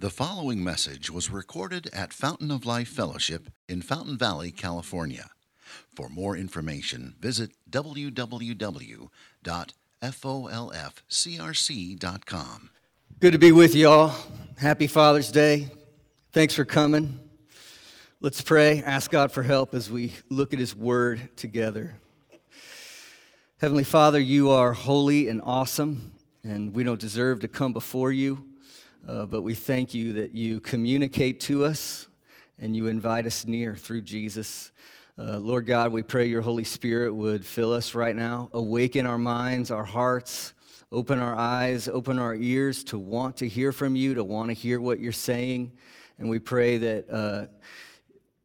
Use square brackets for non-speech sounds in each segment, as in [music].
The following message was recorded at Fountain of Life Fellowship in Fountain Valley, California. For more information, visit www.folfcrc.com. Good to be with you all. Happy Father's Day. Thanks for coming. Let's pray, ask God for help as we look at His Word together. Heavenly Father, you are holy and awesome, and we don't deserve to come before you. Uh, but we thank you that you communicate to us and you invite us near through Jesus. Uh, Lord God, we pray your Holy Spirit would fill us right now, awaken our minds, our hearts, open our eyes, open our ears to want to hear from you, to want to hear what you're saying. And we pray that uh,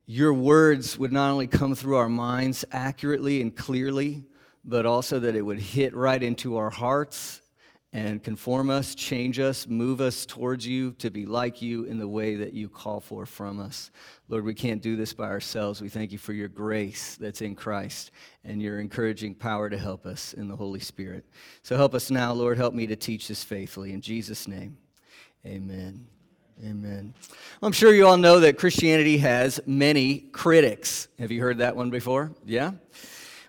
your words would not only come through our minds accurately and clearly, but also that it would hit right into our hearts and conform us, change us, move us towards you to be like you in the way that you call for from us. Lord, we can't do this by ourselves. We thank you for your grace that's in Christ and your encouraging power to help us in the Holy Spirit. So help us now, Lord. Help me to teach this faithfully. In Jesus' name, amen. Amen. Well, I'm sure you all know that Christianity has many critics. Have you heard that one before? Yeah?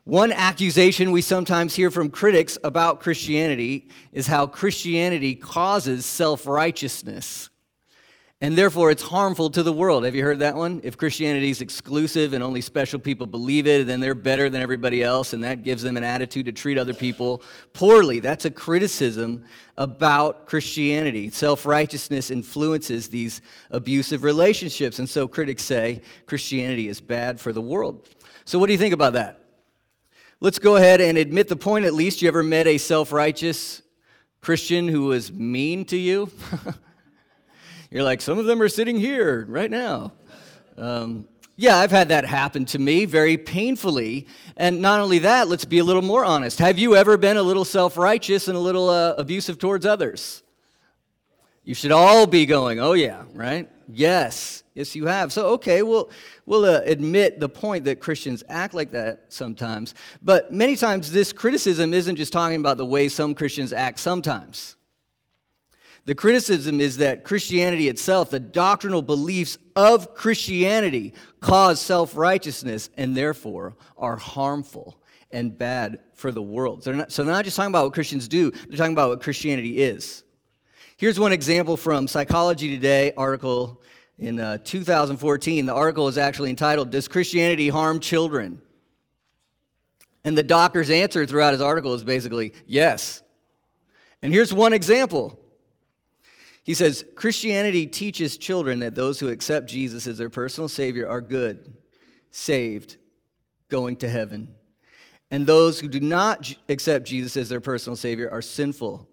One accusation we sometimes hear from critics about Christianity is how Christianity causes self righteousness. And therefore, it's harmful to the world. Have you heard that one? If Christianity is exclusive and only special people believe it, then they're better than everybody else, and that gives them an attitude to treat other people poorly. That's a criticism about Christianity. Self righteousness influences these abusive relationships. And so critics say Christianity is bad for the world. So, what do you think about that? Let's go ahead and admit the point at least. You ever met a self righteous Christian who was mean to you? [laughs] You're like, some of them are sitting here right now. Um, yeah, I've had that happen to me very painfully. And not only that, let's be a little more honest. Have you ever been a little self righteous and a little uh, abusive towards others? You should all be going, oh, yeah, right? Yes, yes, you have. So, okay, we'll, we'll uh, admit the point that Christians act like that sometimes. But many times, this criticism isn't just talking about the way some Christians act sometimes. The criticism is that Christianity itself, the doctrinal beliefs of Christianity, cause self righteousness and therefore are harmful and bad for the world. They're not, so, they're not just talking about what Christians do, they're talking about what Christianity is. Here's one example from Psychology Today article in uh, 2014. The article is actually entitled, Does Christianity Harm Children? And the doctor's answer throughout his article is basically, yes. And here's one example. He says, Christianity teaches children that those who accept Jesus as their personal Savior are good, saved, going to heaven. And those who do not accept Jesus as their personal Savior are sinful,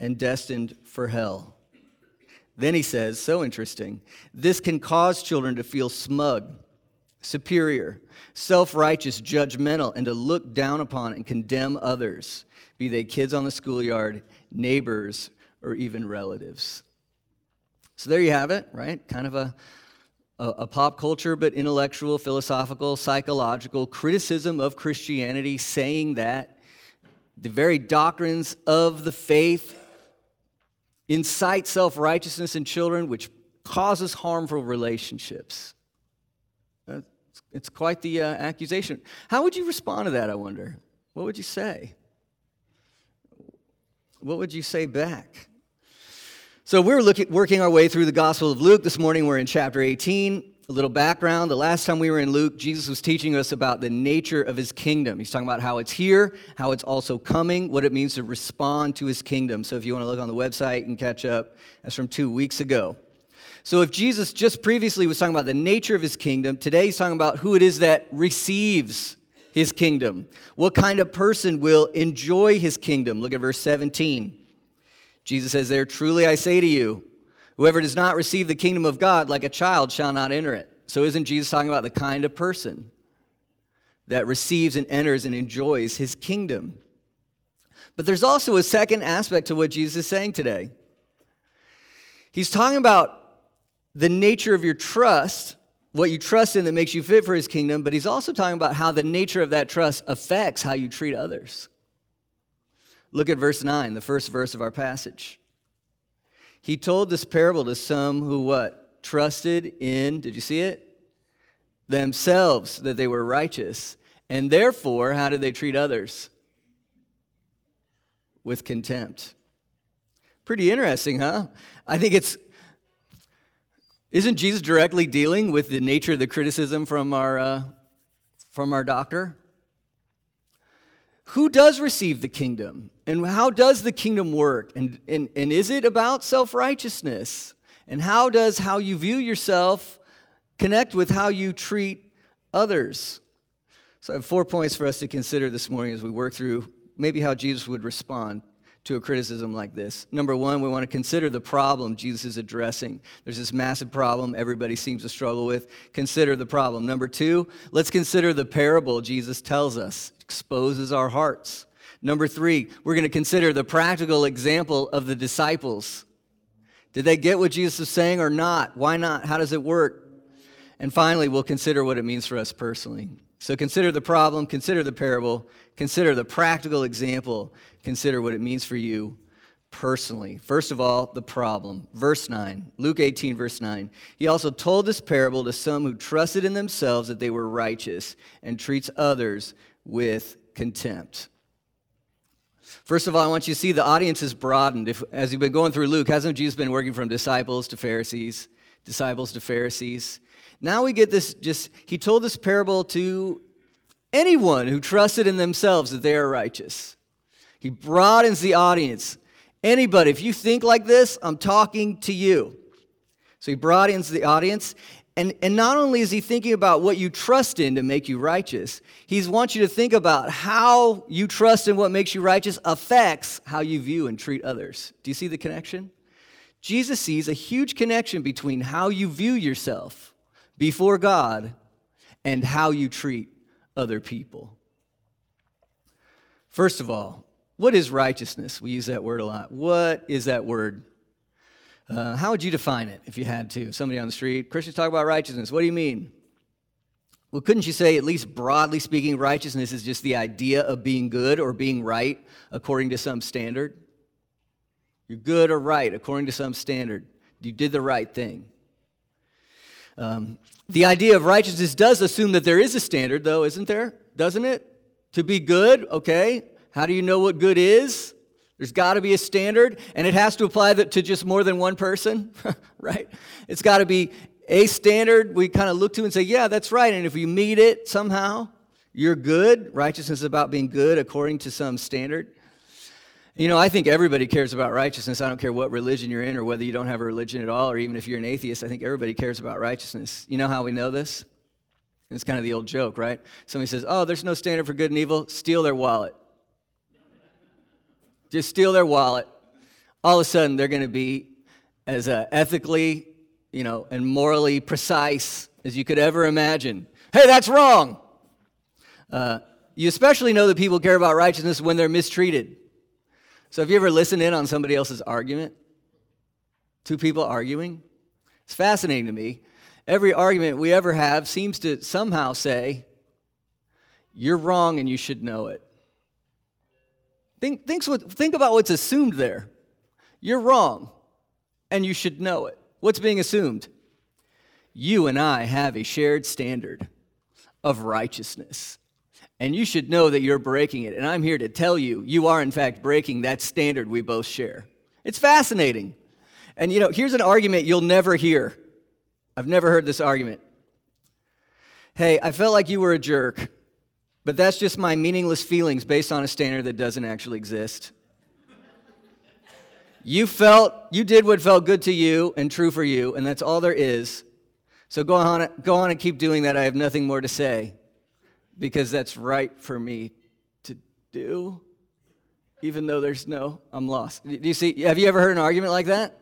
and destined for hell. Then he says, so interesting, this can cause children to feel smug, superior, self righteous, judgmental, and to look down upon and condemn others, be they kids on the schoolyard, neighbors, or even relatives. So there you have it, right? Kind of a, a, a pop culture, but intellectual, philosophical, psychological criticism of Christianity, saying that the very doctrines of the faith incite self righteousness in children, which causes harmful relationships. It's quite the uh, accusation. How would you respond to that, I wonder? What would you say? What would you say back? So, we're looking, working our way through the Gospel of Luke. This morning, we're in chapter 18. A little background. The last time we were in Luke, Jesus was teaching us about the nature of his kingdom. He's talking about how it's here, how it's also coming, what it means to respond to his kingdom. So if you want to look on the website and catch up, that's from two weeks ago. So if Jesus just previously was talking about the nature of his kingdom, today he's talking about who it is that receives his kingdom. What kind of person will enjoy his kingdom? Look at verse 17. Jesus says there, Truly I say to you, Whoever does not receive the kingdom of God like a child shall not enter it. So, isn't Jesus talking about the kind of person that receives and enters and enjoys his kingdom? But there's also a second aspect to what Jesus is saying today. He's talking about the nature of your trust, what you trust in that makes you fit for his kingdom, but he's also talking about how the nature of that trust affects how you treat others. Look at verse 9, the first verse of our passage. He told this parable to some who what? Trusted in, did you see it? Themselves, that they were righteous. And therefore, how did they treat others? With contempt. Pretty interesting, huh? I think it's. Isn't Jesus directly dealing with the nature of the criticism from our, uh, from our doctor? Who does receive the kingdom? And how does the kingdom work? And, and, and is it about self righteousness? And how does how you view yourself connect with how you treat others? So I have four points for us to consider this morning as we work through maybe how Jesus would respond to a criticism like this. Number one, we want to consider the problem Jesus is addressing. There's this massive problem everybody seems to struggle with. Consider the problem. Number two, let's consider the parable Jesus tells us, exposes our hearts. Number three, we're going to consider the practical example of the disciples. Did they get what Jesus is saying or not? Why not? How does it work? And finally, we'll consider what it means for us personally. So consider the problem, consider the parable, consider the practical example, consider what it means for you personally. First of all, the problem. Verse 9, Luke 18, verse 9. He also told this parable to some who trusted in themselves that they were righteous and treats others with contempt. First of all, I want you to see the audience is broadened. If, as you've been going through Luke, hasn't Jesus been working from disciples to Pharisees, disciples to Pharisees? Now we get this just, he told this parable to anyone who trusted in themselves that they are righteous. He broadens the audience. Anybody, if you think like this, I'm talking to you. So he broadens the audience. And, and not only is he thinking about what you trust in to make you righteous, he wants you to think about how you trust in what makes you righteous affects how you view and treat others. Do you see the connection? Jesus sees a huge connection between how you view yourself before God and how you treat other people. First of all, what is righteousness? We use that word a lot. What is that word? Uh, how would you define it if you had to? Somebody on the street, Christians talk about righteousness. What do you mean? Well, couldn't you say, at least broadly speaking, righteousness is just the idea of being good or being right according to some standard? You're good or right according to some standard. You did the right thing. Um, the idea of righteousness does assume that there is a standard, though, isn't there? Doesn't it? To be good, okay. How do you know what good is? There's got to be a standard, and it has to apply to just more than one person, [laughs] right? It's got to be a standard we kind of look to and say, yeah, that's right. And if you meet it somehow, you're good. Righteousness is about being good according to some standard. You know, I think everybody cares about righteousness. I don't care what religion you're in or whether you don't have a religion at all, or even if you're an atheist, I think everybody cares about righteousness. You know how we know this? It's kind of the old joke, right? Somebody says, Oh, there's no standard for good and evil. Steal their wallet. Just steal their wallet. All of a sudden, they're going to be as uh, ethically, you know, and morally precise as you could ever imagine. Hey, that's wrong. Uh, you especially know that people care about righteousness when they're mistreated. So, have you ever listened in on somebody else's argument? Two people arguing? It's fascinating to me. Every argument we ever have seems to somehow say, You're wrong and you should know it. Think, think, think about what's assumed there. You're wrong and you should know it. What's being assumed? You and I have a shared standard of righteousness and you should know that you're breaking it. And I'm here to tell you, you are in fact breaking that standard we both share. It's fascinating. And you know, here's an argument you'll never hear. I've never heard this argument. Hey, I felt like you were a jerk, but that's just my meaningless feelings based on a standard that doesn't actually exist. You felt, you did what felt good to you and true for you, and that's all there is. So go on, go on and keep doing that. I have nothing more to say because that's right for me to do, even though there's no, I'm lost. Do you see, have you ever heard an argument like that?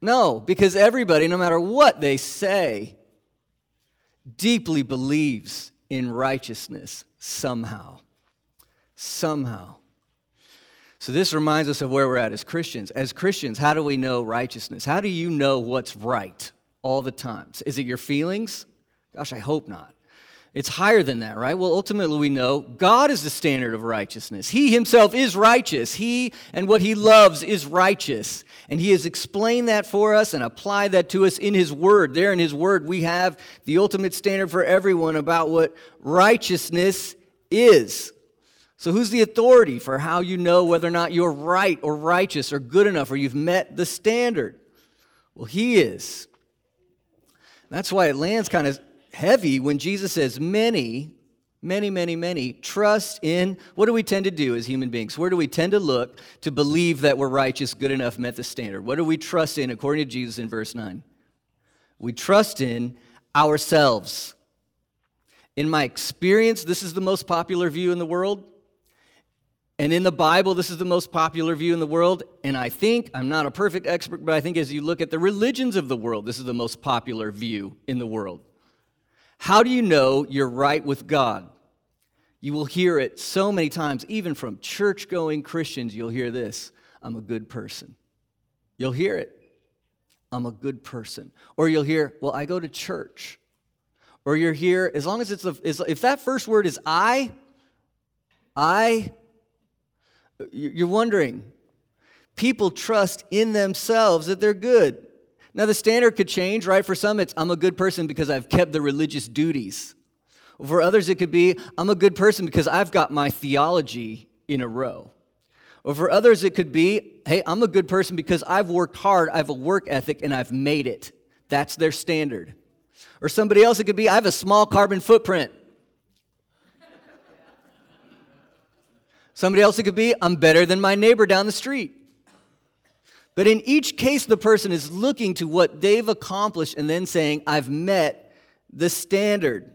No, because everybody, no matter what they say, deeply believes in righteousness somehow. Somehow. So, this reminds us of where we're at as Christians. As Christians, how do we know righteousness? How do you know what's right all the time? Is it your feelings? Gosh, I hope not. It's higher than that, right? Well, ultimately, we know God is the standard of righteousness. He himself is righteous. He and what he loves is righteous. And he has explained that for us and applied that to us in his word. There in his word, we have the ultimate standard for everyone about what righteousness is. So, who's the authority for how you know whether or not you're right or righteous or good enough or you've met the standard? Well, he is. That's why it lands kind of heavy when Jesus says, Many, many, many, many trust in what do we tend to do as human beings? Where do we tend to look to believe that we're righteous, good enough, met the standard? What do we trust in according to Jesus in verse 9? We trust in ourselves. In my experience, this is the most popular view in the world. And in the Bible, this is the most popular view in the world. And I think, I'm not a perfect expert, but I think as you look at the religions of the world, this is the most popular view in the world. How do you know you're right with God? You will hear it so many times, even from church going Christians, you'll hear this I'm a good person. You'll hear it. I'm a good person. Or you'll hear, well, I go to church. Or you're here, as long as it's, a, if that first word is I, I, you're wondering. People trust in themselves that they're good. Now, the standard could change, right? For some, it's I'm a good person because I've kept the religious duties. For others, it could be I'm a good person because I've got my theology in a row. Or for others, it could be hey, I'm a good person because I've worked hard, I have a work ethic, and I've made it. That's their standard. Or somebody else, it could be I have a small carbon footprint. Somebody else, it could be I'm better than my neighbor down the street. But in each case, the person is looking to what they've accomplished and then saying, I've met the standard.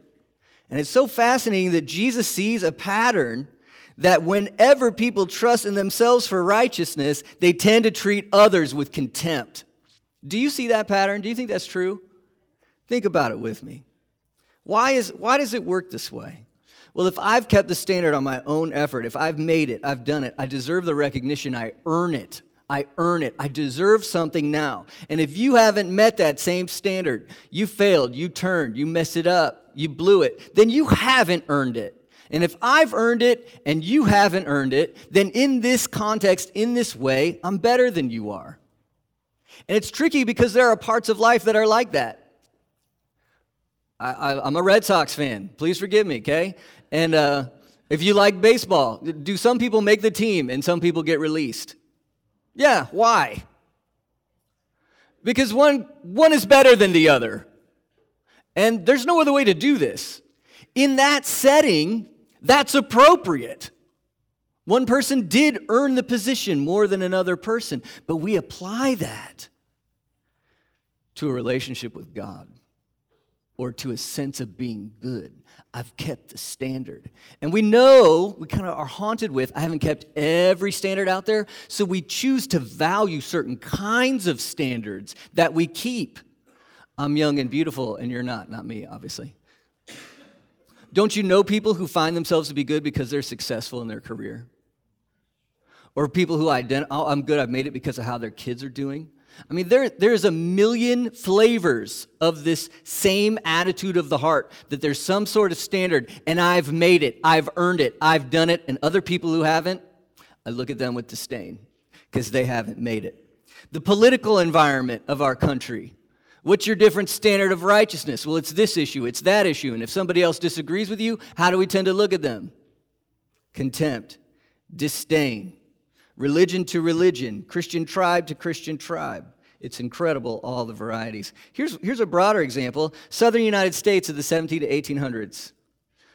And it's so fascinating that Jesus sees a pattern that whenever people trust in themselves for righteousness, they tend to treat others with contempt. Do you see that pattern? Do you think that's true? Think about it with me. Why, is, why does it work this way? Well, if I've kept the standard on my own effort, if I've made it, I've done it, I deserve the recognition, I earn it. I earn it. I deserve something now. And if you haven't met that same standard, you failed, you turned, you messed it up, you blew it, then you haven't earned it. And if I've earned it and you haven't earned it, then in this context, in this way, I'm better than you are. And it's tricky because there are parts of life that are like that. I, am a Red Sox fan. Please forgive me, okay? And uh, if you like baseball, do some people make the team and some people get released? Yeah, why? Because one, one is better than the other. And there's no other way to do this. In that setting, that's appropriate. One person did earn the position more than another person, but we apply that to a relationship with God or to a sense of being good. I've kept the standard. And we know, we kind of are haunted with, I haven't kept every standard out there. So we choose to value certain kinds of standards that we keep. I'm young and beautiful, and you're not, not me, obviously. Don't you know people who find themselves to be good because they're successful in their career? Or people who identify, oh, I'm good, I've made it because of how their kids are doing? I mean, there, there's a million flavors of this same attitude of the heart that there's some sort of standard, and I've made it, I've earned it, I've done it, and other people who haven't, I look at them with disdain because they haven't made it. The political environment of our country. What's your different standard of righteousness? Well, it's this issue, it's that issue. And if somebody else disagrees with you, how do we tend to look at them? Contempt, disdain religion to religion, Christian tribe to Christian tribe. It's incredible, all the varieties. Here's, here's a broader example Southern United States of the 17 to 1800s.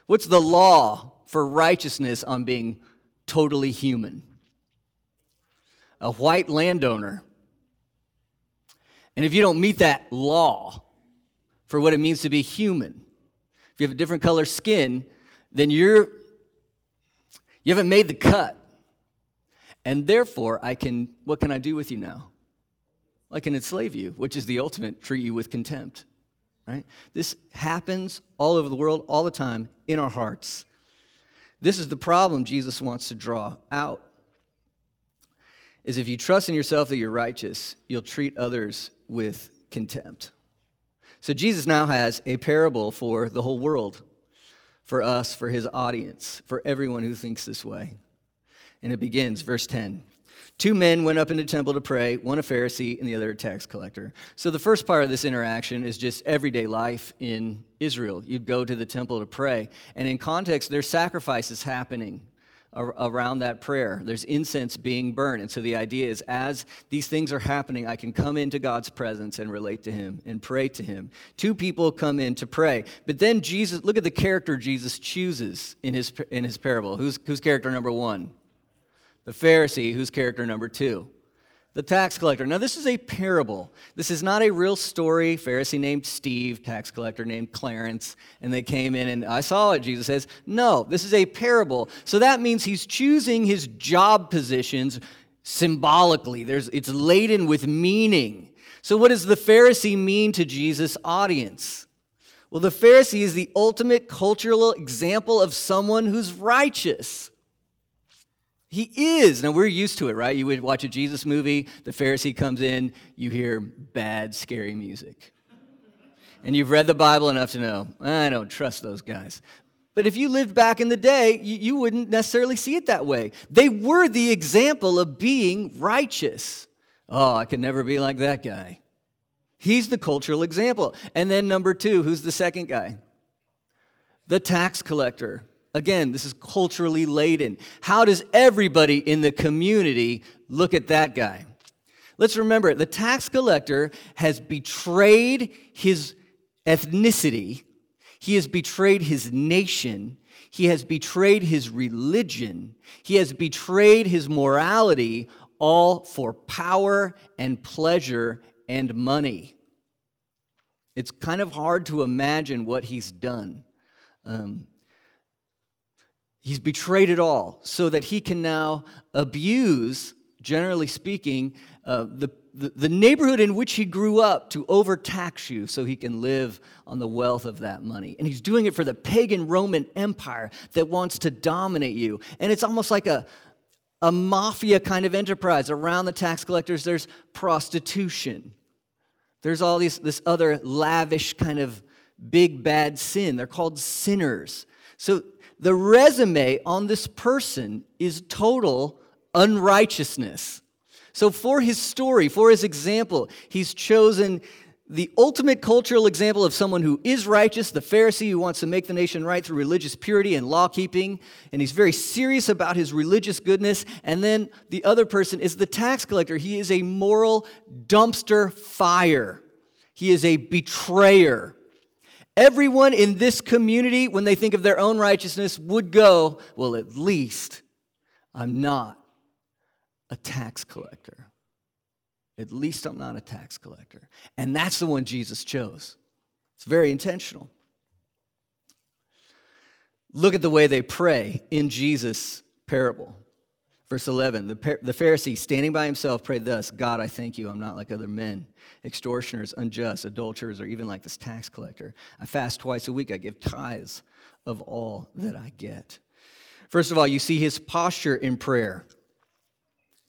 What's the law for righteousness on being totally human? A white landowner. And if you don't meet that law for what it means to be human, if you have a different color skin, then you're you haven't made the cut. And therefore, I can, what can I do with you now? I can enslave you, which is the ultimate, treat you with contempt. Right? This happens all over the world, all the time, in our hearts. This is the problem Jesus wants to draw out. Is if you trust in yourself that you're righteous, you'll treat others with contempt. So Jesus now has a parable for the whole world. for us, for his audience, for everyone who thinks this way. And it begins, verse 10. Two men went up into the temple to pray, one a Pharisee and the other a tax collector. So the first part of this interaction is just everyday life in Israel. You'd go to the temple to pray, and in context, there's sacrifices happening around that prayer. There's incense being burned. And so the idea is as these things are happening, I can come into God's presence and relate to Him and pray to Him. Two people come in to pray. But then Jesus, look at the character Jesus chooses in his, in his parable. Who's, who's character number one? The Pharisee, who's character number two? The tax collector. Now, this is a parable. This is not a real story. Pharisee named Steve, tax collector named Clarence, and they came in and I saw it, Jesus says. No, this is a parable. So that means he's choosing his job positions symbolically. There's, it's laden with meaning. So, what does the Pharisee mean to Jesus' audience? Well, the Pharisee is the ultimate cultural example of someone who's righteous. He is. Now, we're used to it, right? You would watch a Jesus movie, the Pharisee comes in, you hear bad, scary music. And you've read the Bible enough to know, I don't trust those guys. But if you lived back in the day, you, you wouldn't necessarily see it that way. They were the example of being righteous. Oh, I could never be like that guy. He's the cultural example. And then, number two, who's the second guy? The tax collector. Again, this is culturally laden. How does everybody in the community look at that guy? Let's remember the tax collector has betrayed his ethnicity, he has betrayed his nation, he has betrayed his religion, he has betrayed his morality, all for power and pleasure and money. It's kind of hard to imagine what he's done. Um, He's betrayed it all so that he can now abuse, generally speaking, uh, the, the, the neighborhood in which he grew up to overtax you so he can live on the wealth of that money. And he's doing it for the pagan Roman Empire that wants to dominate you. And it's almost like a, a mafia kind of enterprise. Around the tax collectors, there's prostitution. There's all these, this other lavish kind of big bad sin. They're called sinners. So the resume on this person is total unrighteousness. So, for his story, for his example, he's chosen the ultimate cultural example of someone who is righteous, the Pharisee who wants to make the nation right through religious purity and law keeping, and he's very serious about his religious goodness. And then the other person is the tax collector. He is a moral dumpster fire, he is a betrayer. Everyone in this community, when they think of their own righteousness, would go, Well, at least I'm not a tax collector. At least I'm not a tax collector. And that's the one Jesus chose. It's very intentional. Look at the way they pray in Jesus' parable. Verse 11 the, the Pharisee, standing by himself, prayed thus God, I thank you, I'm not like other men, extortioners, unjust, adulterers, or even like this tax collector. I fast twice a week, I give tithes of all that I get. First of all, you see his posture in prayer.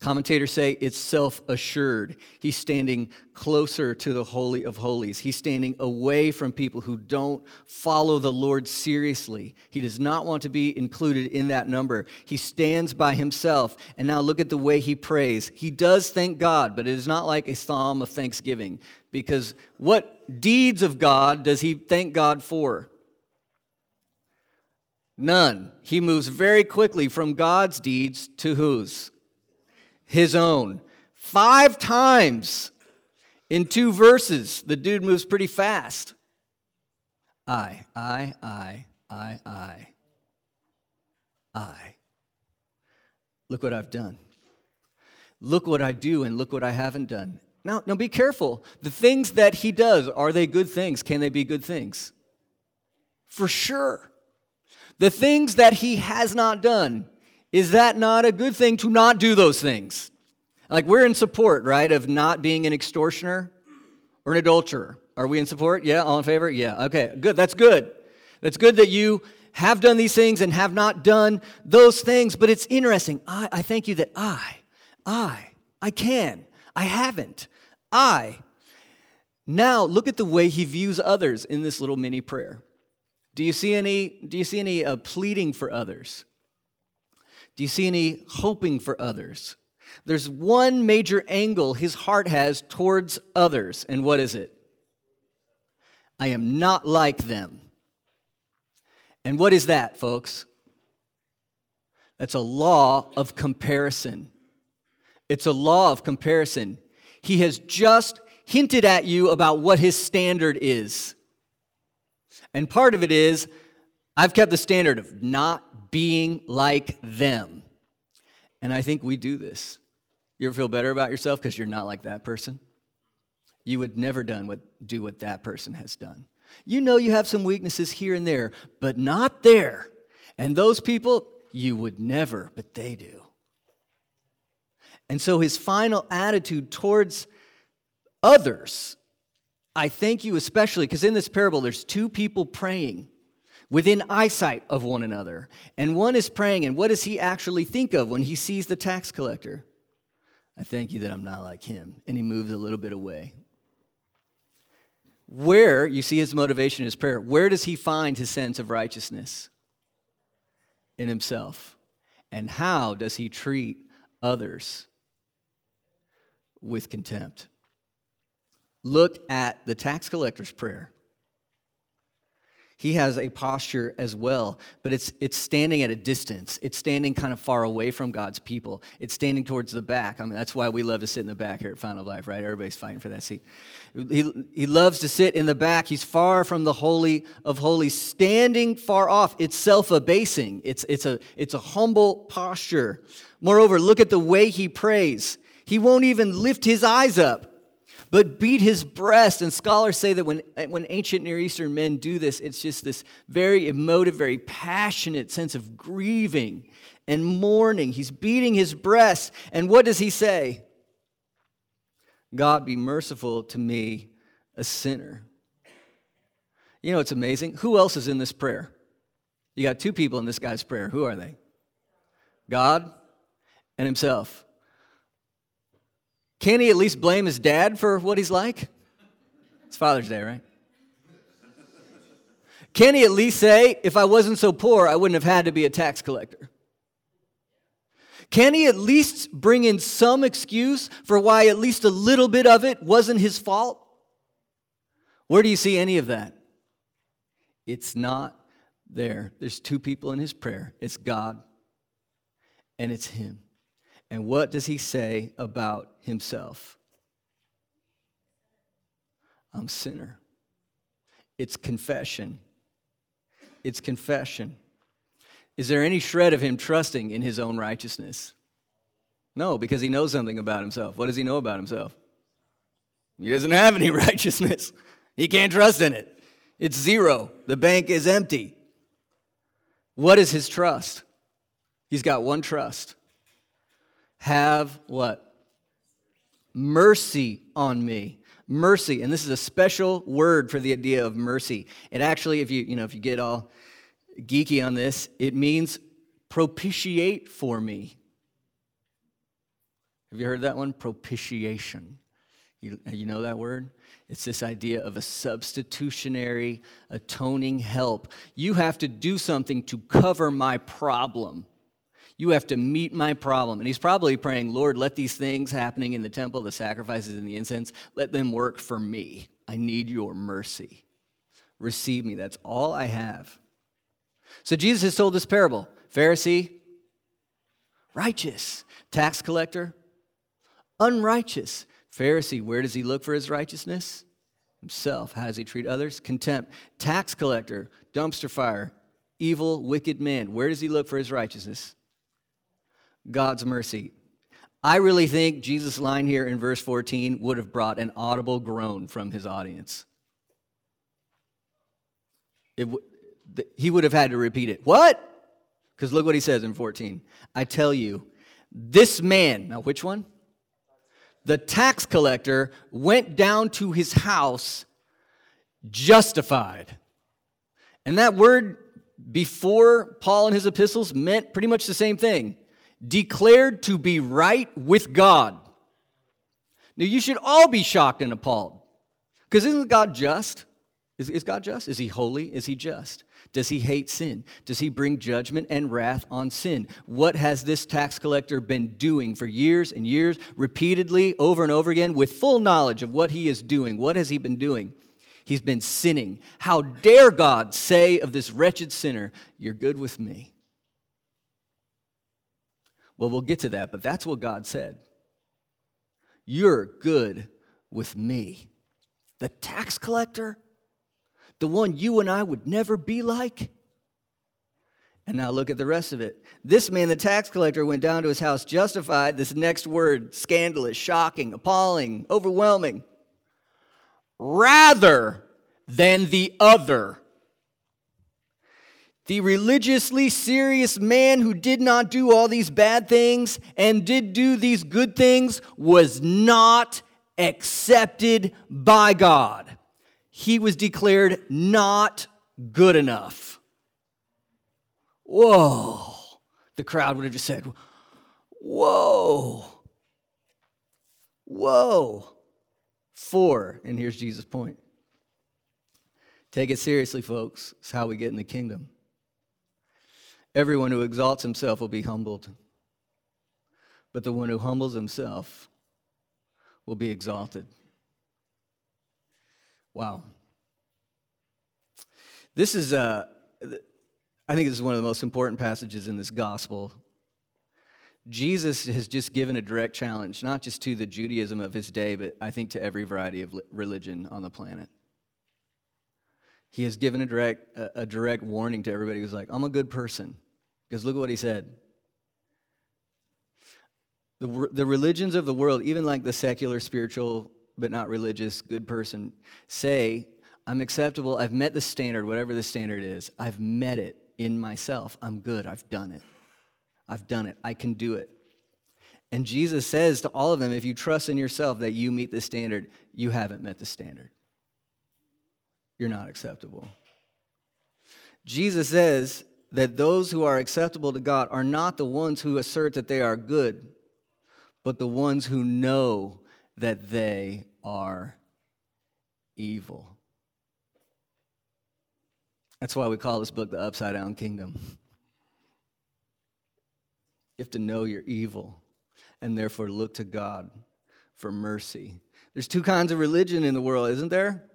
Commentators say it's self assured. He's standing closer to the Holy of Holies. He's standing away from people who don't follow the Lord seriously. He does not want to be included in that number. He stands by himself. And now look at the way he prays. He does thank God, but it is not like a psalm of thanksgiving. Because what deeds of God does he thank God for? None. He moves very quickly from God's deeds to whose? His own. Five times in two verses, the dude moves pretty fast. I, I, I, I, I, I. Look what I've done. Look what I do and look what I haven't done. Now, now be careful. The things that he does, are they good things? Can they be good things? For sure. The things that he has not done, is that not a good thing to not do those things? Like we're in support, right, of not being an extortioner or an adulterer. Are we in support? Yeah, all in favor? Yeah, okay, good. That's good. That's good that you have done these things and have not done those things. But it's interesting. I, I thank you that I, I, I can. I haven't. I. Now look at the way he views others in this little mini prayer. Do you see any, do you see any uh, pleading for others? Do you see any hoping for others? There's one major angle his heart has towards others, and what is it? I am not like them. And what is that, folks? That's a law of comparison. It's a law of comparison. He has just hinted at you about what his standard is. And part of it is I've kept the standard of not being like them. And I think we do this. You ever feel better about yourself because you're not like that person? You would never done what, do what that person has done. You know you have some weaknesses here and there, but not there. And those people, you would never, but they do. And so his final attitude towards others, I thank you especially, because in this parable, there's two people praying within eyesight of one another. And one is praying, and what does he actually think of when he sees the tax collector? I thank you that I'm not like him. And he moves a little bit away. Where, you see his motivation in his prayer, where does he find his sense of righteousness? In himself. And how does he treat others? With contempt. Look at the tax collector's prayer. He has a posture as well, but it's, it's standing at a distance. It's standing kind of far away from God's people. It's standing towards the back. I mean, that's why we love to sit in the back here at of Life, right? Everybody's fighting for that seat. He, he loves to sit in the back. He's far from the Holy of Holies, standing far off. It's self abasing, it's, it's, a, it's a humble posture. Moreover, look at the way he prays. He won't even lift his eyes up but beat his breast. And scholars say that when, when ancient Near Eastern men do this, it's just this very emotive, very passionate sense of grieving and mourning. He's beating his breast. And what does he say? God be merciful to me, a sinner. You know, it's amazing. Who else is in this prayer? You got two people in this guy's prayer. Who are they? God and himself. Can he at least blame his dad for what he's like? It's Father's Day, right? Can he at least say, if I wasn't so poor, I wouldn't have had to be a tax collector? Can he at least bring in some excuse for why at least a little bit of it wasn't his fault? Where do you see any of that? It's not there. There's two people in his prayer it's God and it's him. And what does he say about himself? I'm sinner. It's confession. It's confession. Is there any shred of him trusting in his own righteousness? No, because he knows something about himself. What does he know about himself? He doesn't have any [laughs] righteousness. He can't trust in it. It's zero. The bank is empty. What is his trust? He's got one trust have what? Mercy on me. Mercy. And this is a special word for the idea of mercy. It actually, if you, you know, if you get all geeky on this, it means propitiate for me. Have you heard that one? Propitiation. You, you know that word? It's this idea of a substitutionary, atoning help. You have to do something to cover my problem. You have to meet my problem. And he's probably praying, Lord, let these things happening in the temple, the sacrifices and the incense, let them work for me. I need your mercy. Receive me. That's all I have. So Jesus has told this parable Pharisee, righteous. Tax collector, unrighteous. Pharisee, where does he look for his righteousness? Himself. How does he treat others? Contempt. Tax collector, dumpster fire, evil, wicked man. Where does he look for his righteousness? God's mercy. I really think Jesus' line here in verse 14 would have brought an audible groan from his audience. W- he would have had to repeat it. What? Because look what he says in 14. I tell you, this man, now which one? The tax collector went down to his house justified. And that word before Paul and his epistles meant pretty much the same thing declared to be right with God. Now, you should all be shocked and appalled because isn't God just? Is, is God just? Is he holy? Is he just? Does he hate sin? Does he bring judgment and wrath on sin? What has this tax collector been doing for years and years, repeatedly, over and over again, with full knowledge of what he is doing? What has he been doing? He's been sinning. How dare God say of this wretched sinner, You're good with me? Well, we'll get to that, but that's what God said. You're good with me. The tax collector? the one you and I would never be like? And now look at the rest of it. This man, the tax collector, went down to his house justified. This next word scandalous, shocking, appalling, overwhelming. Rather than the other. The religiously serious man who did not do all these bad things and did do these good things was not accepted by God he was declared not good enough. Whoa. The crowd would have just said, Whoa. Whoa. For, and here's Jesus' point. Take it seriously, folks. It's how we get in the kingdom. Everyone who exalts himself will be humbled, but the one who humbles himself will be exalted. Wow. This is, uh, I think this is one of the most important passages in this gospel. Jesus has just given a direct challenge, not just to the Judaism of his day, but I think to every variety of religion on the planet. He has given a direct, a, a direct warning to everybody who's like, I'm a good person. Because look at what he said. The, the religions of the world, even like the secular, spiritual but not religious, good person, say, I'm acceptable, I've met the standard, whatever the standard is, I've met it in myself, I'm good, I've done it. I've done it, I can do it. And Jesus says to all of them, if you trust in yourself that you meet the standard, you haven't met the standard. You're not acceptable. Jesus says that those who are acceptable to God are not the ones who assert that they are good, but the ones who know that they are evil. That's why we call this book the Upside Down Kingdom. You have to know you're evil and therefore look to God for mercy. There's two kinds of religion in the world, isn't there?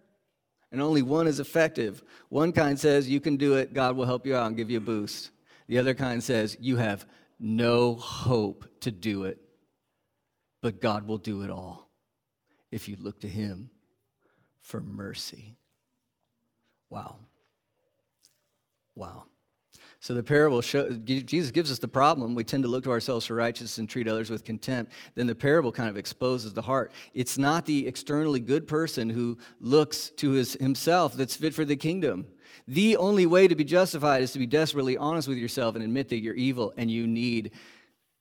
And only one is effective. One kind says you can do it, God will help you out and give you a boost. The other kind says you have no hope to do it, but God will do it all if you look to Him for mercy. Wow. Wow. So the parable shows, Jesus gives us the problem. We tend to look to ourselves for righteousness and treat others with contempt. Then the parable kind of exposes the heart. It's not the externally good person who looks to his, himself that's fit for the kingdom. The only way to be justified is to be desperately honest with yourself and admit that you're evil and you need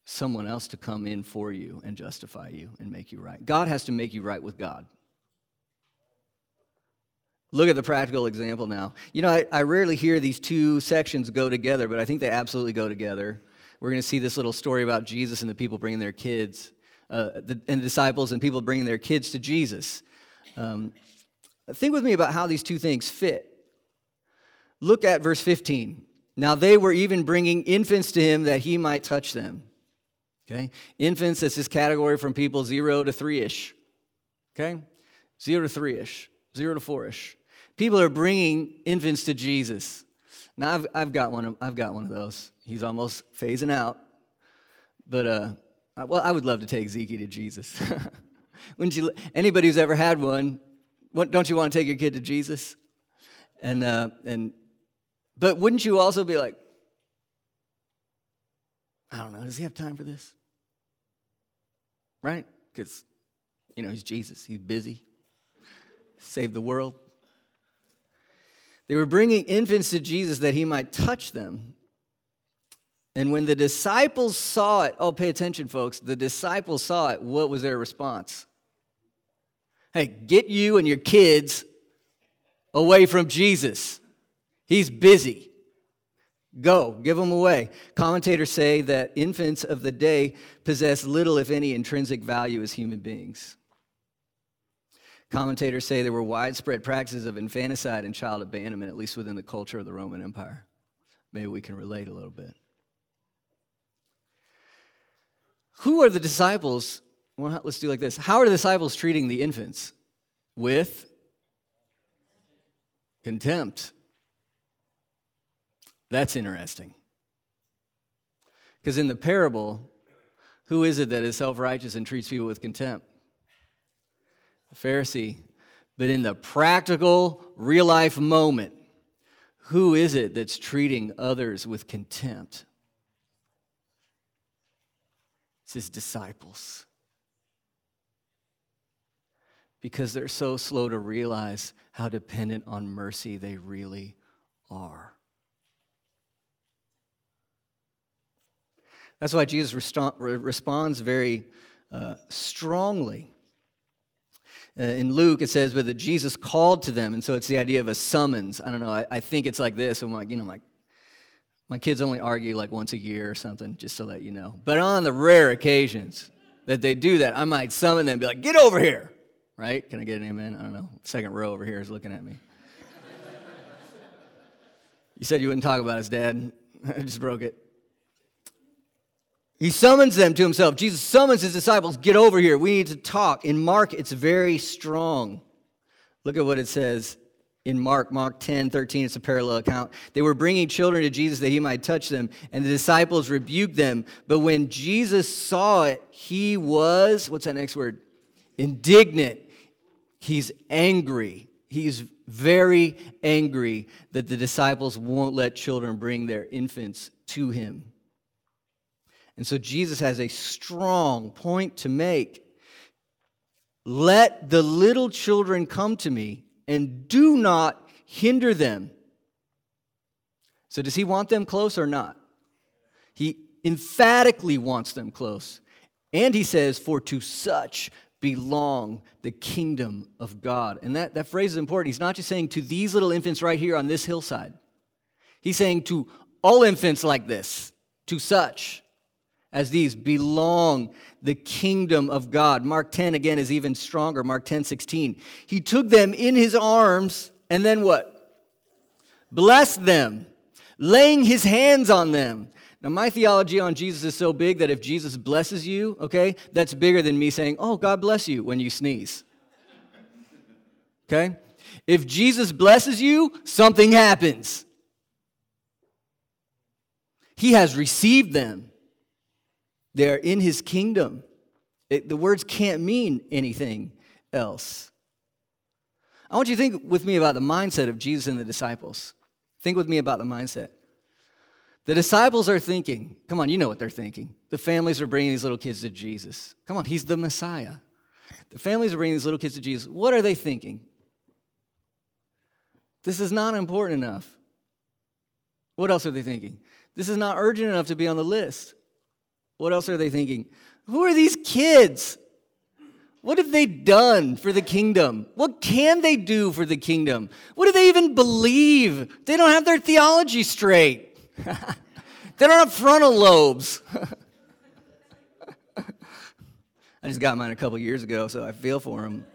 someone else to come in for you and justify you and make you right. God has to make you right with God. Look at the practical example now. You know, I, I, rarely hear these two sections go together, but I think they absolutely go together. We're going to see this little story about Jesus and the people bringing their kids, uh, the, and the disciples and people bringing their kids to Jesus. Um, think with me about how these two things fit. Look at verse 15. Now they were even bringing infants to him that he might touch them. Okay? Infants is this category from people zero to three ish. Okay? Zero to three ish, zero to four ish. People are bringing infants to Jesus. Now, I've, I've, got one of, I've got one of those. He's almost phasing out. But, uh, well, I would love to take Zeke to Jesus. [laughs] Wouldn't you? Anybody who's ever had one, what, don't you want to take your kid to Jesus? And, uh, and, but wouldn't you also be like, I don't know, does he have time for this? right? Because, you know, he's Jesus, he's busy, save the world. They were bringing infants to Jesus that he might touch them. And when the disciples saw it, oh, pay attention, folks. The disciples saw it. What was their response? Hey, get you and your kids away from Jesus. He's busy. Go, give them away. Commentators say that infants of the day possess little, if any, intrinsic value as human beings. Commentators say there were widespread practices of infanticide and child abandonment, at least within the culture of the Roman Empire. Maybe we can relate a little bit. Who are the disciples? Well, let's do like this. How are the disciples treating the infants? With contempt. That's interesting. Because in the parable, who is it that is self righteous and treats people with contempt? Pharisee. But in the practical, real life moment, who is it that's treating others with contempt? It's his disciples. Because they're so slow to realize how dependent on mercy they really are. That's why Jesus responds very uh, strongly. Uh, in Luke, it says, that Jesus called to them. And so it's the idea of a summons. I don't know. I, I think it's like this. I'm like, you know, like, my kids only argue like once a year or something, just to let you know. But on the rare occasions that they do that, I might summon them and be like, get over here. Right? Can I get an amen? I don't know. Second row over here is looking at me. you said you wouldn't talk about us, Dad. [laughs] I just broke it. He summons them to himself. Jesus summons his disciples, get over here. We need to talk. In Mark, it's very strong. Look at what it says in Mark, Mark 10, 13. It's a parallel account. They were bringing children to Jesus that he might touch them, and the disciples rebuked them. But when Jesus saw it, he was, what's that next word? Indignant. He's angry. He's very angry that the disciples won't let children bring their infants to him. And so Jesus has a strong point to make. Let the little children come to me and do not hinder them. So, does he want them close or not? He emphatically wants them close. And he says, For to such belong the kingdom of God. And that, that phrase is important. He's not just saying to these little infants right here on this hillside, he's saying to all infants like this, to such as these belong the kingdom of God. Mark 10 again is even stronger. Mark 10 16. He took them in his arms and then what? Blessed them, laying his hands on them. Now, my theology on Jesus is so big that if Jesus blesses you, okay, that's bigger than me saying, Oh, God bless you when you sneeze. Okay? If Jesus blesses you, something happens. He has received them. They're in his kingdom. It, the words can't mean anything else. I want you to think with me about the mindset of Jesus and the disciples. Think with me about the mindset. The disciples are thinking, come on, you know what they're thinking. The families are bringing these little kids to Jesus. Come on, he's the Messiah. The families are bringing these little kids to Jesus. What are they thinking? This is not important enough. What else are they thinking? This is not urgent enough to be on the list. What else are they thinking? Who are these kids? What have they done for the kingdom? What can they do for the kingdom? What do they even believe? They don't have their theology straight. [laughs] they don't have frontal lobes. [laughs] I just got mine a couple years ago, so I feel for them.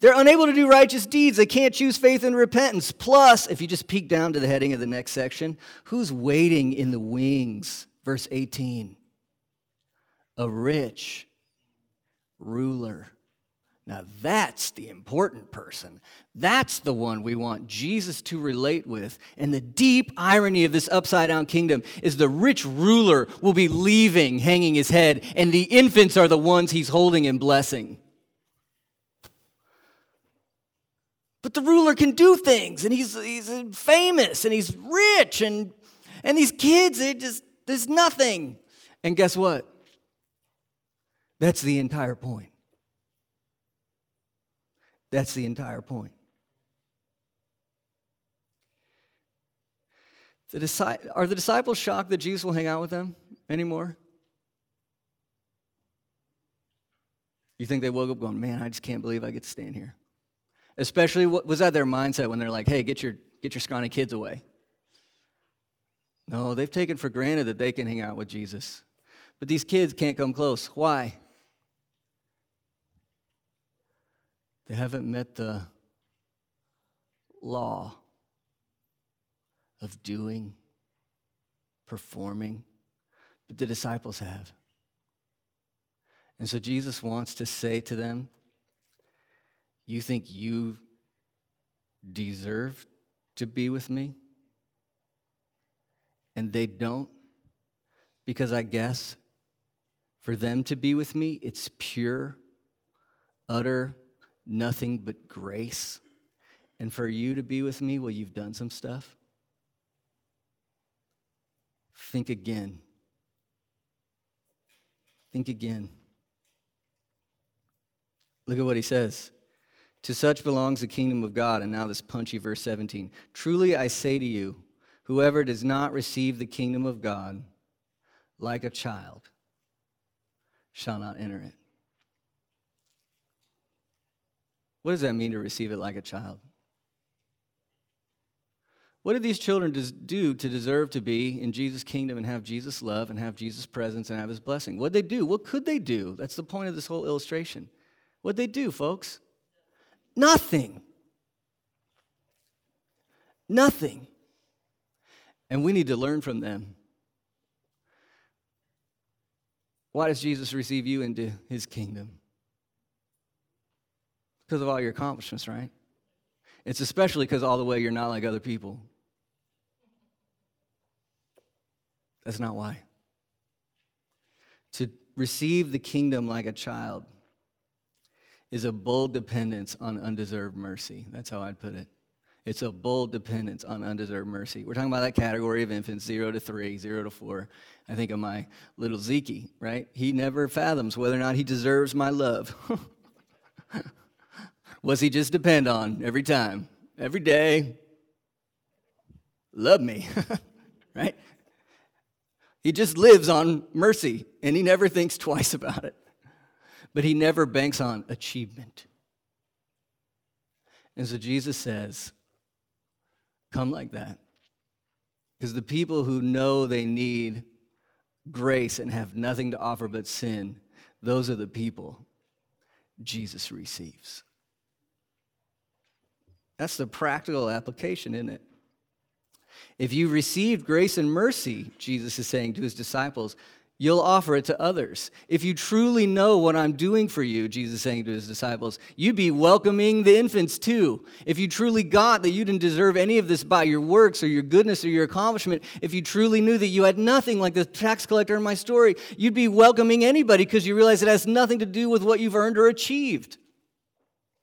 They're unable to do righteous deeds. They can't choose faith and repentance. Plus, if you just peek down to the heading of the next section, who's waiting in the wings Verse 18 a rich ruler. Now, that's the important person. That's the one we want Jesus to relate with. And the deep irony of this upside down kingdom is the rich ruler will be leaving, hanging his head, and the infants are the ones he's holding and blessing. But the ruler can do things, and he's, he's famous, and he's rich, and, and these kids, they just, there's nothing. And guess what? That's the entire point. That's the entire point. The are the disciples shocked that Jesus will hang out with them anymore? You think they woke up going, man, I just can't believe I get to stand here? Especially, what was that their mindset when they're like, hey, get your, get your scrawny kids away? No, they've taken for granted that they can hang out with Jesus. But these kids can't come close. Why? They haven't met the law of doing, performing, but the disciples have. And so Jesus wants to say to them, You think you deserve to be with me? And they don't? Because I guess for them to be with me, it's pure, utter, nothing but grace. And for you to be with me, well, you've done some stuff. Think again. Think again. Look at what he says. To such belongs the kingdom of God. And now this punchy verse 17. Truly I say to you, whoever does not receive the kingdom of God like a child shall not enter it. What does that mean to receive it like a child? What did these children do to deserve to be in Jesus' kingdom and have Jesus' love and have Jesus' presence and have his blessing? What did they do? What could they do? That's the point of this whole illustration. What'd they do, folks? Nothing. Nothing. And we need to learn from them. Why does Jesus receive you into his kingdom? Because of all your accomplishments, right? It's especially because all the way you're not like other people. That's not why. To receive the kingdom like a child is a bold dependence on undeserved mercy. That's how I'd put it. It's a bold dependence on undeserved mercy. We're talking about that category of infants, zero to three, zero to four. I think of my little Zeke, right? He never fathoms whether or not he deserves my love. [laughs] What's he just depend on every time, every day? Love me, [laughs] right? He just lives on mercy and he never thinks twice about it. But he never banks on achievement. And so Jesus says, Come like that. Because the people who know they need grace and have nothing to offer but sin, those are the people Jesus receives. That's the practical application, isn't it? If you received grace and mercy, Jesus is saying to his disciples, you'll offer it to others. If you truly know what I'm doing for you, Jesus saying to his disciples, you'd be welcoming the infants too. If you truly got that you didn't deserve any of this by your works or your goodness or your accomplishment, if you truly knew that you had nothing like the tax collector in my story, you'd be welcoming anybody because you realize it has nothing to do with what you've earned or achieved.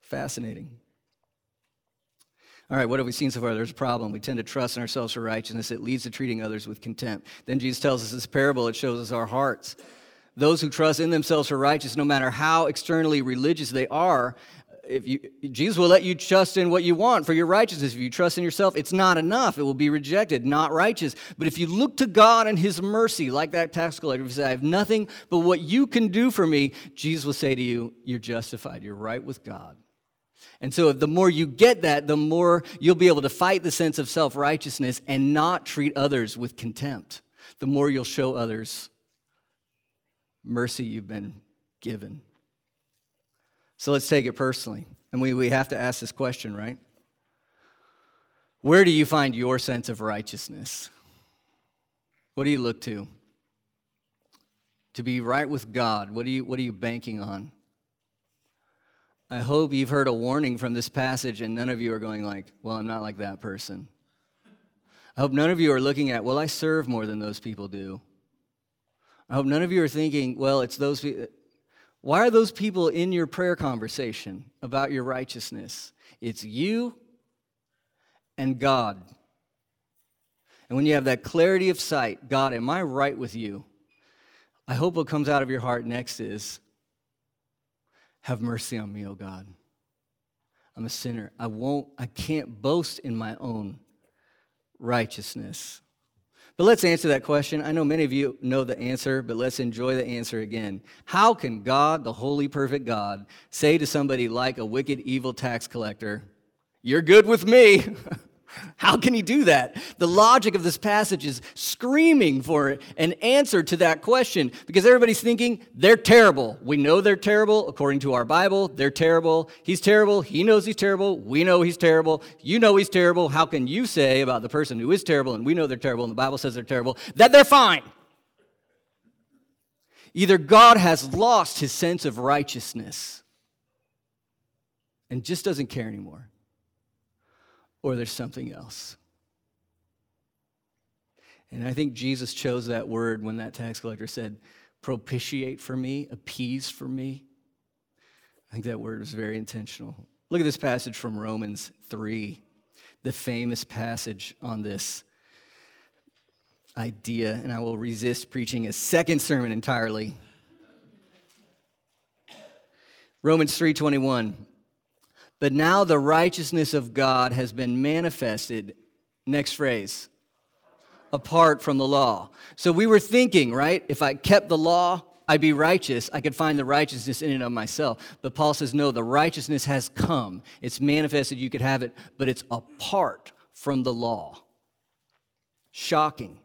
Fascinating. All right, what have we seen so far? There's a problem. We tend to trust in ourselves for righteousness. It leads to treating others with contempt. Then Jesus tells us this parable, it shows us our hearts. Those who trust in themselves for righteousness, no matter how externally religious they are, if you, Jesus will let you trust in what you want for your righteousness. If you trust in yourself, it's not enough. It will be rejected, not righteous. But if you look to God and His mercy, like that tax collector, who say, I have nothing but what you can do for me, Jesus will say to you, You're justified. You're right with God. And so, the more you get that, the more you'll be able to fight the sense of self righteousness and not treat others with contempt. The more you'll show others mercy you've been given. So, let's take it personally. And we, we have to ask this question, right? Where do you find your sense of righteousness? What do you look to? To be right with God, what are you, what are you banking on? I hope you've heard a warning from this passage and none of you are going like, well, I'm not like that person. I hope none of you are looking at, well, I serve more than those people do. I hope none of you are thinking, well, it's those people. Why are those people in your prayer conversation about your righteousness? It's you and God. And when you have that clarity of sight, God, am I right with you? I hope what comes out of your heart next is, have mercy on me, O God. I'm a sinner. I won't, I can't boast in my own righteousness. But let's answer that question. I know many of you know the answer, but let's enjoy the answer again. How can God, the holy, perfect God, say to somebody like a wicked, evil tax collector, You're good with me? [laughs] How can he do that? The logic of this passage is screaming for an answer to that question because everybody's thinking they're terrible. We know they're terrible according to our Bible. They're terrible. He's terrible. He knows he's terrible. We know he's terrible. You know he's terrible. How can you say about the person who is terrible and we know they're terrible and the Bible says they're terrible that they're fine? Either God has lost his sense of righteousness and just doesn't care anymore or there's something else. And I think Jesus chose that word when that tax collector said, propitiate for me, appease for me. I think that word was very intentional. Look at this passage from Romans 3, the famous passage on this idea, and I will resist preaching a second sermon entirely. Romans 3:21 but now the righteousness of God has been manifested. Next phrase apart from the law. So we were thinking, right? If I kept the law, I'd be righteous. I could find the righteousness in and of myself. But Paul says, no, the righteousness has come. It's manifested, you could have it, but it's apart from the law. Shocking.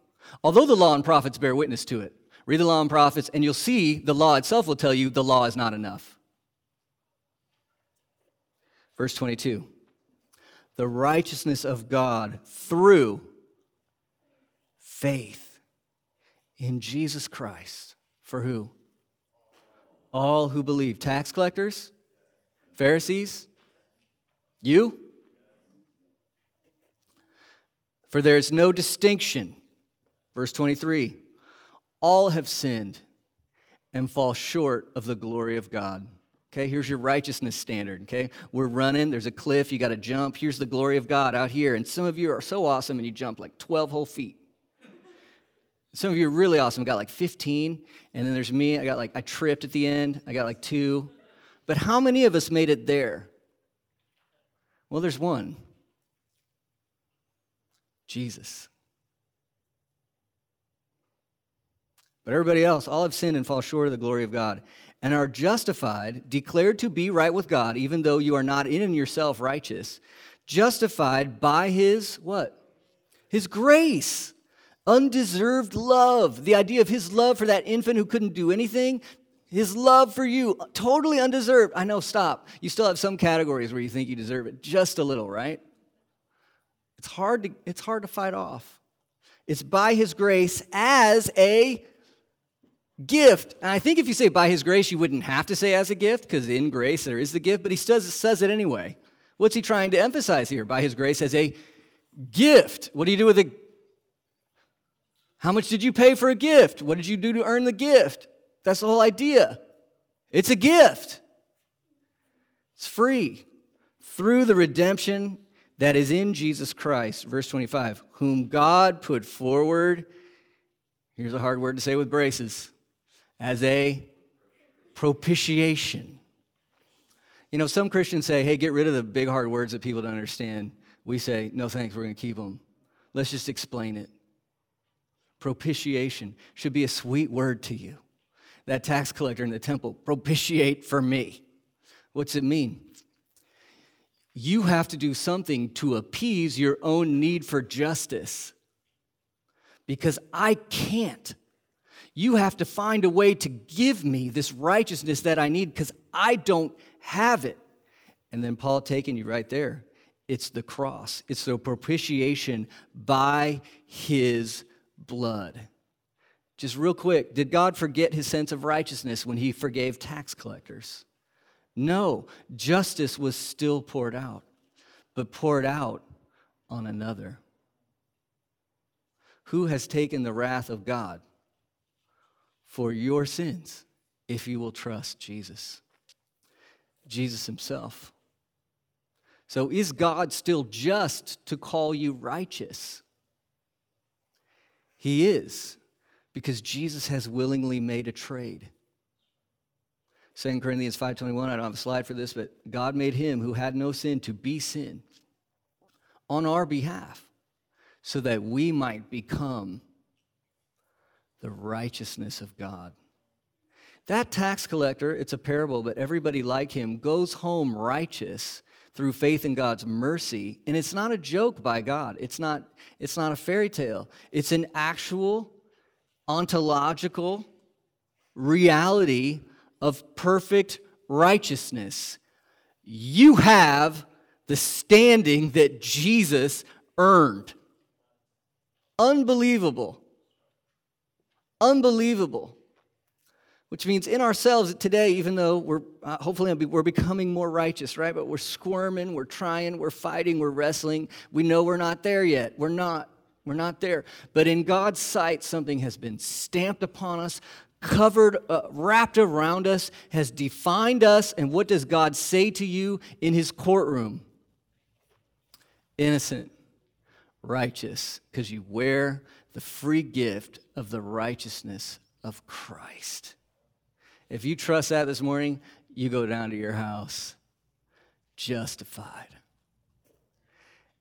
Although the law and prophets bear witness to it. Read the law and prophets, and you'll see the law itself will tell you the law is not enough. Verse 22 The righteousness of God through faith in Jesus Christ. For who? All who believe. Tax collectors? Pharisees? You? For there is no distinction. Verse 23 All have sinned and fall short of the glory of God. Okay, here's your righteousness standard. Okay, we're running, there's a cliff, you got to jump. Here's the glory of God out here. And some of you are so awesome and you jump like 12 whole feet. Some of you are really awesome, got like 15. And then there's me, I got like, I tripped at the end, I got like two. But how many of us made it there? Well, there's one Jesus. But everybody else, all have sinned and fall short of the glory of God and are justified, declared to be right with God, even though you are not in yourself righteous, justified by his what? His grace. Undeserved love. The idea of his love for that infant who couldn't do anything, his love for you, totally undeserved. I know, stop. You still have some categories where you think you deserve it, just a little, right? It's hard to, it's hard to fight off. It's by his grace as a gift. And I think if you say by his grace, you wouldn't have to say as a gift, because in grace there is the gift, but he says, says it anyway. What's he trying to emphasize here? By his grace as a gift. What do you do with a how much did you pay for a gift? What did you do to earn the gift? That's the whole idea. It's a gift. It's free through the redemption that is in Jesus Christ. Verse 25, whom God put forward. Here's a hard word to say with braces as a propitiation. You know, some Christians say, hey, get rid of the big hard words that people don't understand. We say, no thanks, we're going to keep them. Let's just explain it. Propitiation should be a sweet word to you. That tax collector in the temple, propitiate for me. What's it mean? You have to do something to appease your own need for justice because I can't you have to find a way to give me this righteousness that I need because I don't have it. And then Paul taking you right there. It's the cross, it's the propitiation by his blood. Just real quick, did God forget his sense of righteousness when he forgave tax collectors? No, justice was still poured out, but poured out on another. Who has taken the wrath of God? For your sins if you will trust Jesus. Jesus Himself. So, is God still just to call you righteous? He is, because Jesus has willingly made a trade. 2 Corinthians 5:21, I don't have a slide for this, but God made him who had no sin to be sin on our behalf so that we might become the righteousness of God. That tax collector, it's a parable, but everybody like him goes home righteous through faith in God's mercy. And it's not a joke by God. It's not, it's not a fairy tale. It's an actual ontological reality of perfect righteousness. You have the standing that Jesus earned. Unbelievable. Unbelievable. Which means in ourselves today, even though we're uh, hopefully we're becoming more righteous, right? But we're squirming, we're trying, we're fighting, we're wrestling. We know we're not there yet. We're not. We're not there. But in God's sight, something has been stamped upon us, covered, uh, wrapped around us, has defined us. And what does God say to you in his courtroom? Innocent, righteous, because you wear the free gift of the righteousness of Christ. If you trust that this morning, you go down to your house justified.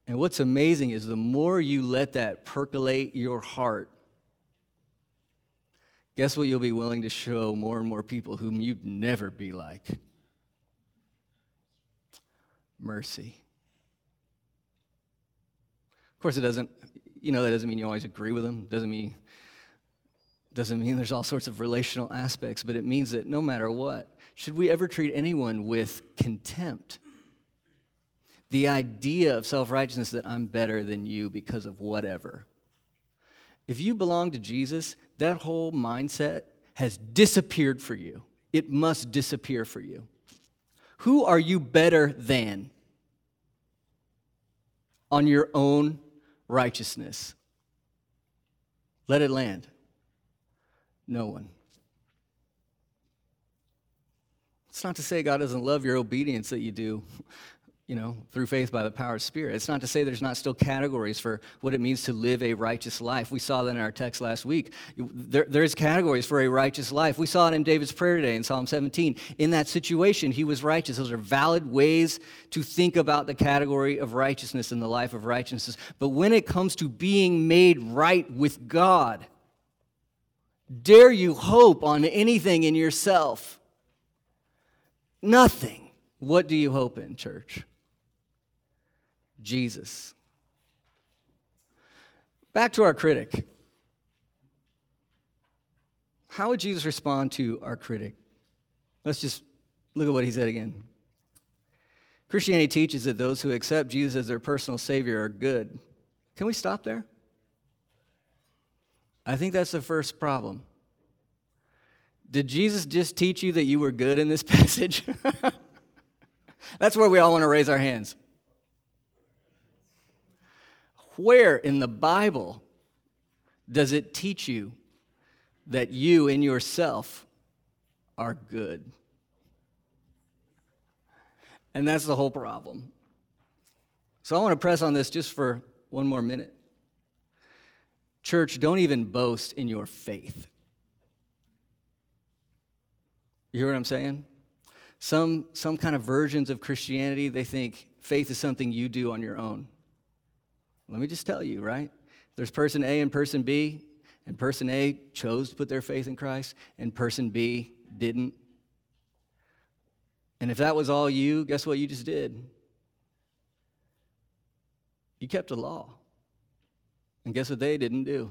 And what's amazing is the more you let that percolate your heart, guess what you'll be willing to show more and more people whom you'd never be like? Mercy. Of course, it doesn't, you know, that doesn't mean you always agree with them. Doesn't mean doesn't mean there's all sorts of relational aspects, but it means that no matter what, should we ever treat anyone with contempt? The idea of self righteousness that I'm better than you because of whatever. If you belong to Jesus, that whole mindset has disappeared for you. It must disappear for you. Who are you better than on your own righteousness? Let it land. No one. It's not to say God doesn't love your obedience that you do, you know, through faith by the power of Spirit. It's not to say there's not still categories for what it means to live a righteous life. We saw that in our text last week. There, there's categories for a righteous life. We saw it in David's prayer today in Psalm 17. In that situation, he was righteous. Those are valid ways to think about the category of righteousness in the life of righteousness. But when it comes to being made right with God, Dare you hope on anything in yourself? Nothing. What do you hope in, church? Jesus. Back to our critic. How would Jesus respond to our critic? Let's just look at what he said again. Christianity teaches that those who accept Jesus as their personal Savior are good. Can we stop there? I think that's the first problem. Did Jesus just teach you that you were good in this [laughs] passage? that's where we all want to raise our hands. Where in the Bible does it teach you that you in yourself are good? And that's the whole problem. So I want to press on this just for one more minute. Church, don't even boast in your faith. You hear what I'm saying? Some, some kind of versions of Christianity, they think faith is something you do on your own. Let me just tell you, right? There's person A and person B, and person A chose to put their faith in Christ, and person B didn't. And if that was all you, guess what you just did? You kept the law. And guess what they didn't do?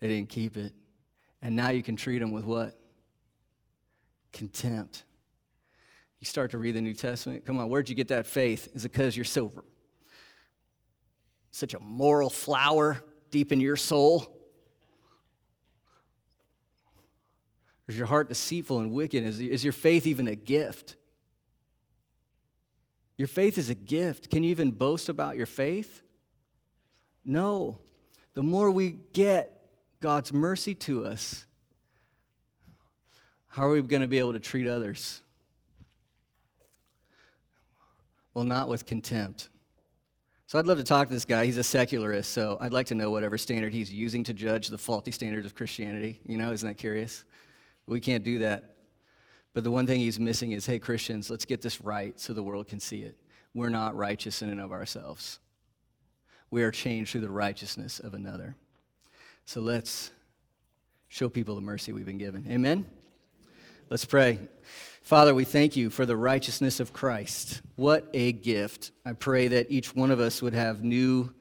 They didn't keep it. And now you can treat them with what? Contempt. You start to read the New Testament. Come on, where'd you get that faith? Is it because you're so such a moral flower deep in your soul? Is your heart deceitful and wicked? Is, is your faith even a gift? Your faith is a gift. Can you even boast about your faith? No. The more we get God's mercy to us, how are we going to be able to treat others? Well, not with contempt. So I'd love to talk to this guy. He's a secularist, so I'd like to know whatever standard he's using to judge the faulty standards of Christianity. You know, isn't that curious? We can't do that. But the one thing he's missing is hey, Christians, let's get this right so the world can see it. We're not righteous in and of ourselves we are changed through the righteousness of another. So let's show people the mercy we've been given. Amen? Let's pray. Father, we thank you for the righteousness of Christ. What a gift. I pray that each one of us would have new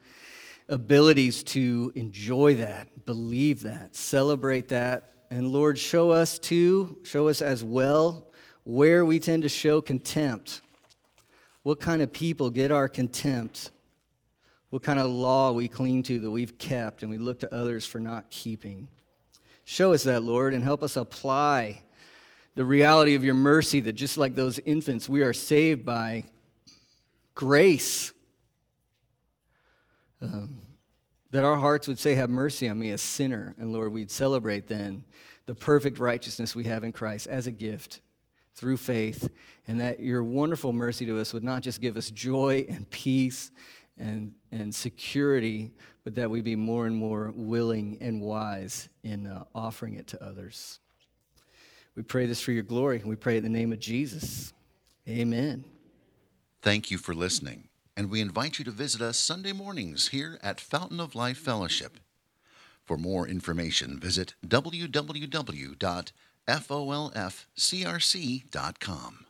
abilities to enjoy that, believe that, celebrate that. And Lord, show us too, show us as well where we tend to show contempt. What kind of people get our contempt? What kind of law we cling to that we've kept and we look to others for not keeping. Show us that, Lord, and help us apply the reality of your mercy that just like those infants, we are saved by grace. Um, that our hearts would say, Have mercy on me, a sinner. And Lord, we'd celebrate then the perfect righteousness we have in Christ as a gift through faith, and that your wonderful mercy to us would not just give us joy and peace and, and security, but that we be more and more willing and wise in uh, offering it to others. We pray this for your glory. And we pray in the name of Jesus. Amen. Thank you for listening, and we invite you to visit us Sunday mornings here at Fountain of Life Fellowship. For more information, visit www.folfcrc.com.